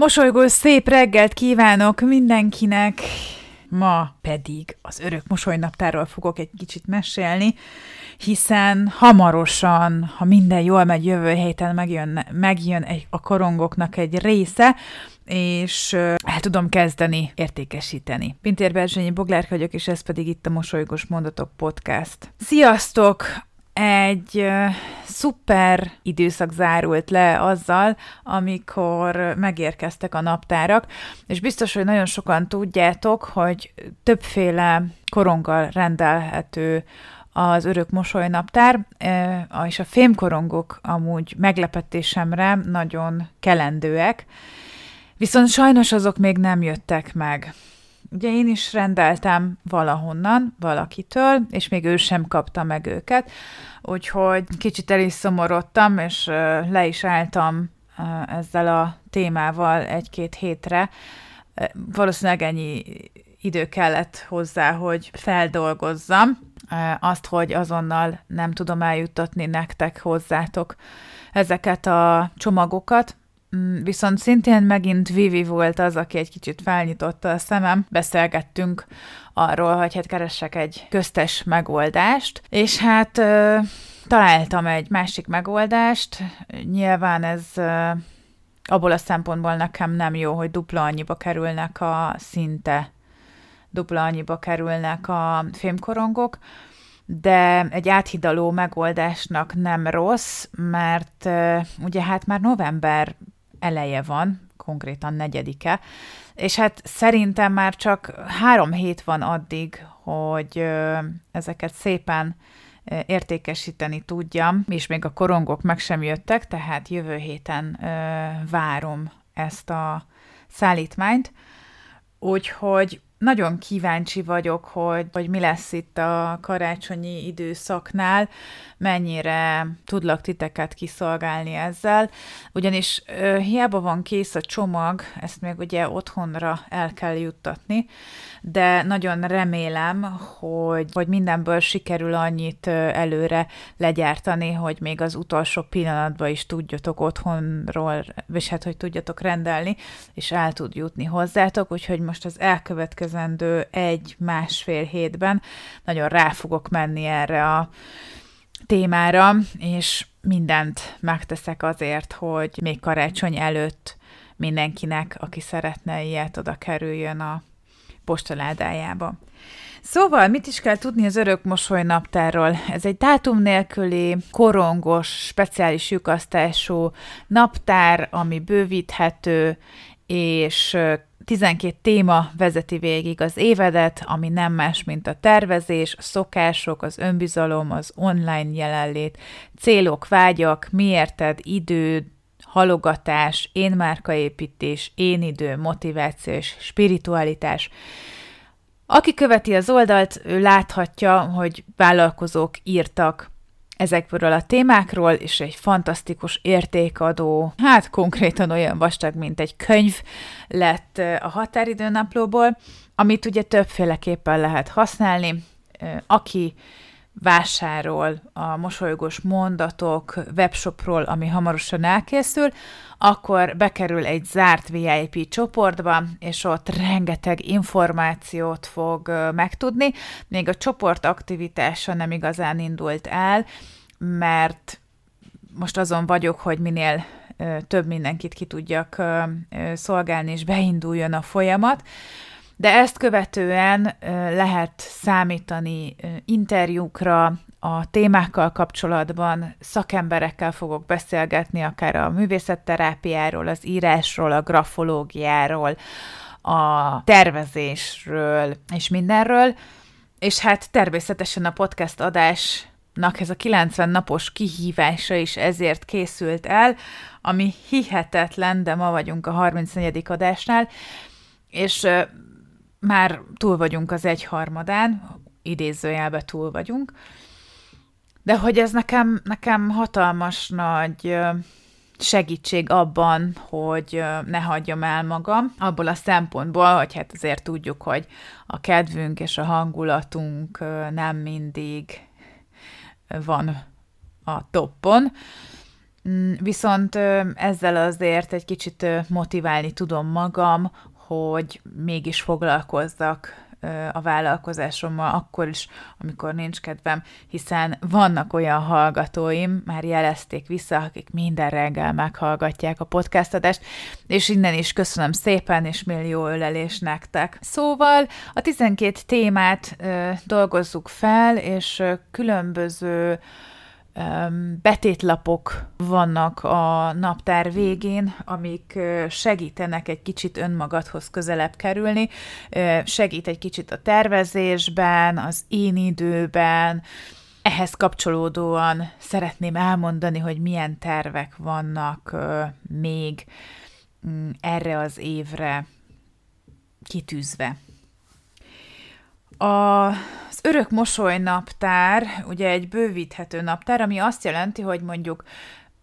Mosolygós szép reggelt kívánok mindenkinek! Ma pedig az örök mosolynaptáról fogok egy kicsit mesélni, hiszen hamarosan, ha minden jól megy, jövő héten megjön, megjön egy, a korongoknak egy része, és el tudom kezdeni értékesíteni. Pintér Berzsényi Boglárka vagyok, és ez pedig itt a Mosolygós Mondatok Podcast. Sziasztok! Egy szuper időszak zárult le azzal, amikor megérkeztek a naptárak, és biztos, hogy nagyon sokan tudjátok, hogy többféle koronggal rendelhető az örök mosolynaptár, és a fémkorongok amúgy meglepetésemre nagyon kelendőek, viszont sajnos azok még nem jöttek meg. Ugye én is rendeltem valahonnan, valakitől, és még ő sem kapta meg őket, úgyhogy kicsit el is szomorodtam, és le is álltam ezzel a témával egy-két hétre. Valószínűleg ennyi idő kellett hozzá, hogy feldolgozzam azt, hogy azonnal nem tudom eljuttatni nektek hozzátok ezeket a csomagokat, viszont szintén megint Vivi volt az, aki egy kicsit felnyitotta a szemem. Beszélgettünk arról, hogy hát keressek egy köztes megoldást, és hát ö, találtam egy másik megoldást. Nyilván ez ö, abból a szempontból nekem nem jó, hogy dupla annyiba kerülnek a szinte dupla annyiba kerülnek a fémkorongok, de egy áthidaló megoldásnak nem rossz, mert ugye hát már november eleje van, konkrétan negyedike, és hát szerintem már csak három hét van addig, hogy ezeket szépen értékesíteni tudjam, és még a korongok meg sem jöttek, tehát jövő héten várom ezt a szállítmányt, úgyhogy nagyon kíváncsi vagyok, hogy, hogy mi lesz itt a karácsonyi időszaknál, mennyire tudlak titeket kiszolgálni ezzel, ugyanis ö, hiába van kész a csomag, ezt még ugye otthonra el kell juttatni, de nagyon remélem, hogy, hogy mindenből sikerül annyit előre legyártani, hogy még az utolsó pillanatban is tudjatok otthonról, és hát, hogy tudjatok rendelni, és el tud jutni hozzátok, úgyhogy most az elkövetkezendő egy-másfél hétben nagyon rá fogok menni erre a témára, és mindent megteszek azért, hogy még karácsony előtt mindenkinek, aki szeretne ilyet, oda kerüljön a postaládájába. Szóval, mit is kell tudni az örök mosoly naptárról? Ez egy dátum nélküli, korongos, speciális lyukasztású naptár, ami bővíthető, és 12 téma vezeti végig az évedet, ami nem más, mint a tervezés, a szokások, az önbizalom, az online jelenlét, célok, vágyak, miérted, idő, halogatás, én márkaépítés, én idő, motiváció és spiritualitás. Aki követi az oldalt, ő láthatja, hogy vállalkozók írtak ezekből a témákról, és egy fantasztikus értékadó, hát konkrétan olyan vastag, mint egy könyv lett a határidőnaplóból, amit ugye többféleképpen lehet használni. Aki vásárol a mosolygós mondatok webshopról, ami hamarosan elkészül, akkor bekerül egy zárt VIP csoportba, és ott rengeteg információt fog megtudni. Még a csoport aktivitása nem igazán indult el, mert most azon vagyok, hogy minél több mindenkit ki tudjak szolgálni, és beinduljon a folyamat. De ezt követően lehet számítani interjúkra, a témákkal kapcsolatban szakemberekkel fogok beszélgetni, akár a művészetterápiáról, az írásról, a grafológiáról, a tervezésről és mindenről. És hát természetesen a podcast adásnak ez a 90 napos kihívása is ezért készült el, ami hihetetlen, de ma vagyunk a 34. adásnál, és már túl vagyunk az egyharmadán, idézőjelbe túl vagyunk, de hogy ez nekem, nekem hatalmas nagy segítség abban, hogy ne hagyjam el magam, abból a szempontból, hogy hát azért tudjuk, hogy a kedvünk és a hangulatunk nem mindig van a toppon, Mm, viszont ezzel azért egy kicsit motiválni tudom magam, hogy mégis foglalkozzak a vállalkozásommal akkor is, amikor nincs kedvem, hiszen vannak olyan hallgatóim, már jelezték vissza, akik minden reggel meghallgatják a podcastadást, és innen is köszönöm szépen, és millió ölelés nektek. Szóval a 12 témát ö, dolgozzuk fel, és különböző betétlapok vannak a naptár végén, amik segítenek egy kicsit önmagadhoz közelebb kerülni, segít egy kicsit a tervezésben, az én időben, ehhez kapcsolódóan szeretném elmondani, hogy milyen tervek vannak még mm, erre az évre kitűzve. A, örök mosoly naptár, ugye egy bővíthető naptár, ami azt jelenti, hogy mondjuk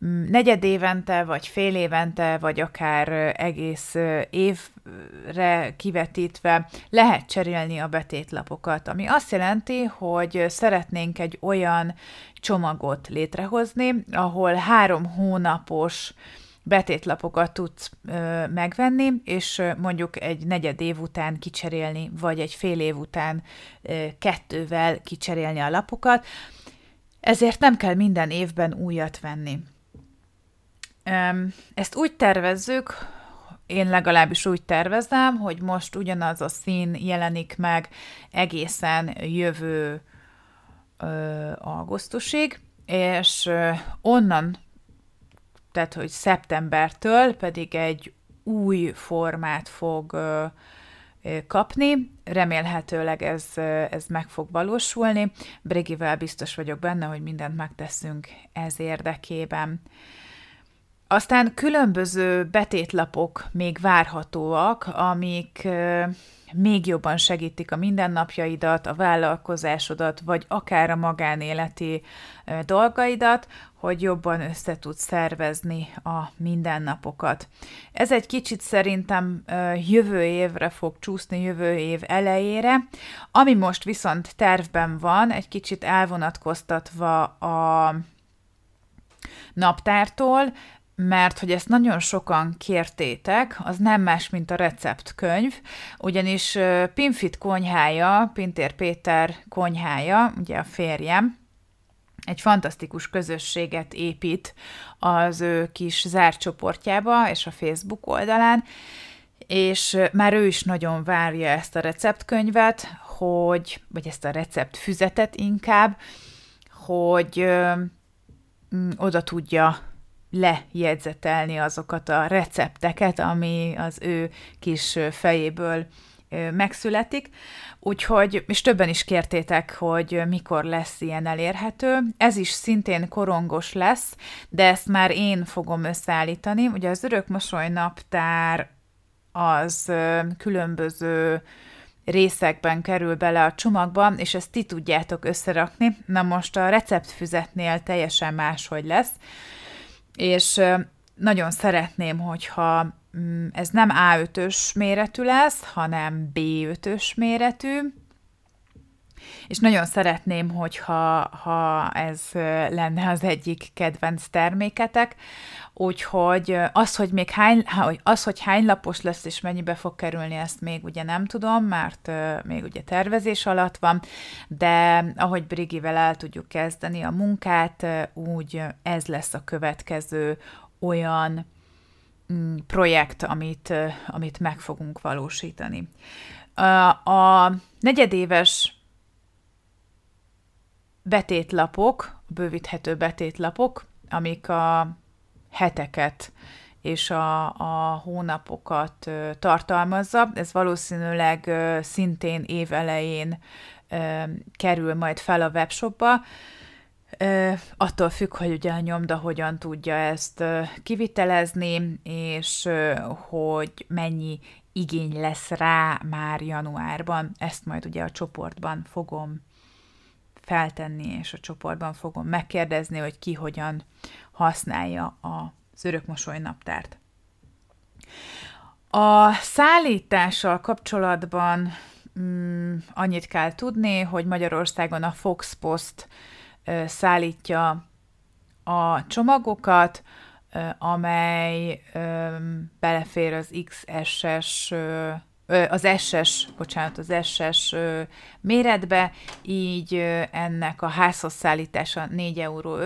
mm, negyed évente, vagy fél évente, vagy akár egész évre kivetítve lehet cserélni a betétlapokat, ami azt jelenti, hogy szeretnénk egy olyan csomagot létrehozni, ahol három hónapos betétlapokat tudsz ö, megvenni, és mondjuk egy negyed év után kicserélni, vagy egy fél év után ö, kettővel kicserélni a lapokat. Ezért nem kell minden évben újat venni. Ezt úgy tervezzük, én legalábbis úgy tervezem, hogy most ugyanaz a szín jelenik meg egészen jövő ö, augusztusig, és onnan tehát hogy szeptembertől pedig egy új formát fog kapni, remélhetőleg ez, ez meg fog valósulni. Brigivel biztos vagyok benne, hogy mindent megteszünk ez érdekében. Aztán különböző betétlapok még várhatóak, amik még jobban segítik a mindennapjaidat, a vállalkozásodat, vagy akár a magánéleti dolgaidat, hogy jobban össze tudsz szervezni a mindennapokat. Ez egy kicsit szerintem jövő évre fog csúszni, jövő év elejére, ami most viszont tervben van, egy kicsit elvonatkoztatva a naptártól, mert hogy ezt nagyon sokan kértétek, az nem más, mint a receptkönyv, ugyanis Pinfit konyhája, Pintér Péter konyhája, ugye a férjem, egy fantasztikus közösséget épít az ő kis zárt csoportjába és a Facebook oldalán, és már ő is nagyon várja ezt a receptkönyvet, hogy, vagy ezt a receptfüzetet inkább, hogy ö, oda tudja lejegyzetelni azokat a recepteket, ami az ő kis fejéből megszületik. Úgyhogy, és többen is kértétek, hogy mikor lesz ilyen elérhető. Ez is szintén korongos lesz, de ezt már én fogom összeállítani. Ugye az örök mosoly naptár az különböző részekben kerül bele a csomagba, és ezt ti tudjátok összerakni. Na most a receptfüzetnél teljesen máshogy lesz és nagyon szeretném, hogyha mm, ez nem A5-ös méretű lesz, hanem B5-ös méretű, és nagyon szeretném, hogyha ha ez lenne az egyik kedvenc terméketek, úgyhogy az, hogy még hány, az, hogy hány lapos lesz és mennyibe fog kerülni, ezt még ugye nem tudom, mert még ugye tervezés alatt van, de ahogy Brigivel el tudjuk kezdeni a munkát, úgy ez lesz a következő olyan mm, projekt, amit, amit meg fogunk valósítani. A negyedéves betétlapok, bővíthető betétlapok, amik a heteket és a, a hónapokat tartalmazza. Ez valószínűleg szintén év elején kerül majd fel a webshopba. Attól függ, hogy ugye a nyomda hogyan tudja ezt kivitelezni, és hogy mennyi igény lesz rá már januárban. Ezt majd ugye a csoportban fogom feltenni, és a csoportban fogom megkérdezni, hogy ki hogyan használja az örökmosoly naptárt. A szállítással kapcsolatban mm, annyit kell tudni, hogy Magyarországon a Fox Post szállítja a csomagokat, amely belefér az XS-es az SS, bocsánat, az SS méretbe, így ennek a házhoz szállítása 4,50 euró,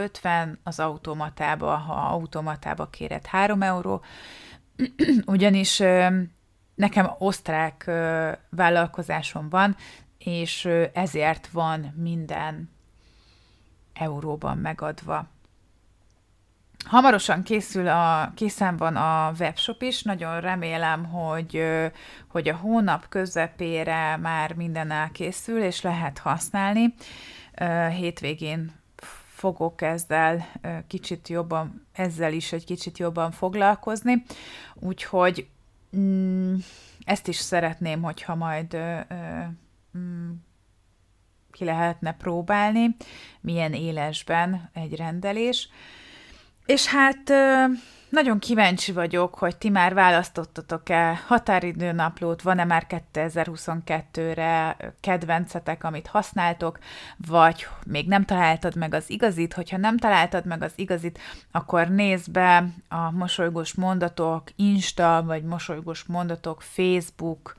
az automatába, ha automatába kéred 3 euró, ugyanis nekem osztrák vállalkozásom van, és ezért van minden euróban megadva. Hamarosan készül a, készen van a webshop is, nagyon remélem, hogy, hogy a hónap közepére már minden elkészül, és lehet használni. Hétvégén fogok ezzel kicsit jobban, ezzel is egy kicsit jobban foglalkozni, úgyhogy mm, ezt is szeretném, hogyha majd mm, ki lehetne próbálni, milyen élesben egy rendelés. És hát nagyon kíváncsi vagyok, hogy ti már választottatok-e határidőnaplót, van-e már 2022-re kedvencetek, amit használtok, vagy még nem találtad meg az igazit, hogyha nem találtad meg az igazit, akkor nézd be a Mosolygós Mondatok Insta, vagy Mosolygós Mondatok Facebook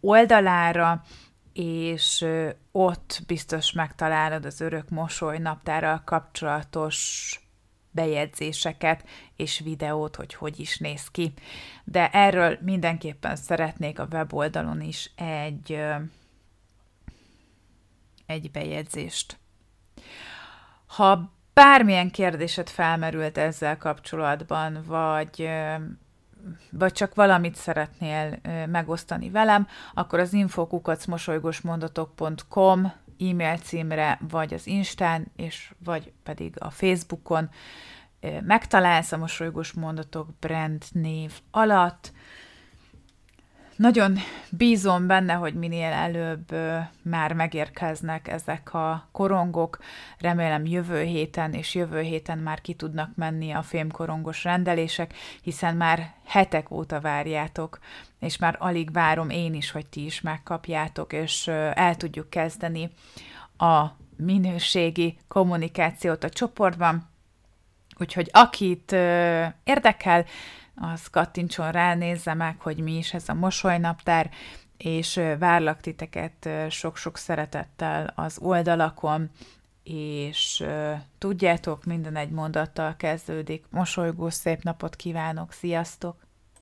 oldalára, és ott biztos megtalálod az örök mosoly naptárral kapcsolatos bejegyzéseket és videót, hogy hogy is néz ki. De erről mindenképpen szeretnék a weboldalon is egy, egy bejegyzést. Ha bármilyen kérdésed felmerült ezzel kapcsolatban, vagy vagy csak valamit szeretnél megosztani velem, akkor az infokukacmosolygosmondatok.com e-mail címre, vagy az Instán, és vagy pedig a Facebookon megtalálsz a mosolygós mondatok brand név alatt. Nagyon bízom benne, hogy minél előbb már megérkeznek ezek a korongok. Remélem jövő héten és jövő héten már ki tudnak menni a fémkorongos rendelések, hiszen már hetek óta várjátok, és már alig várom én is, hogy ti is megkapjátok, és el tudjuk kezdeni a minőségi kommunikációt a csoportban. Úgyhogy akit érdekel, az kattintson rá, nézze meg, hogy mi is ez a mosolynaptár, és várlak titeket sok-sok szeretettel az oldalakon, és tudjátok, minden egy mondattal kezdődik. Mosolygó szép napot kívánok, sziasztok!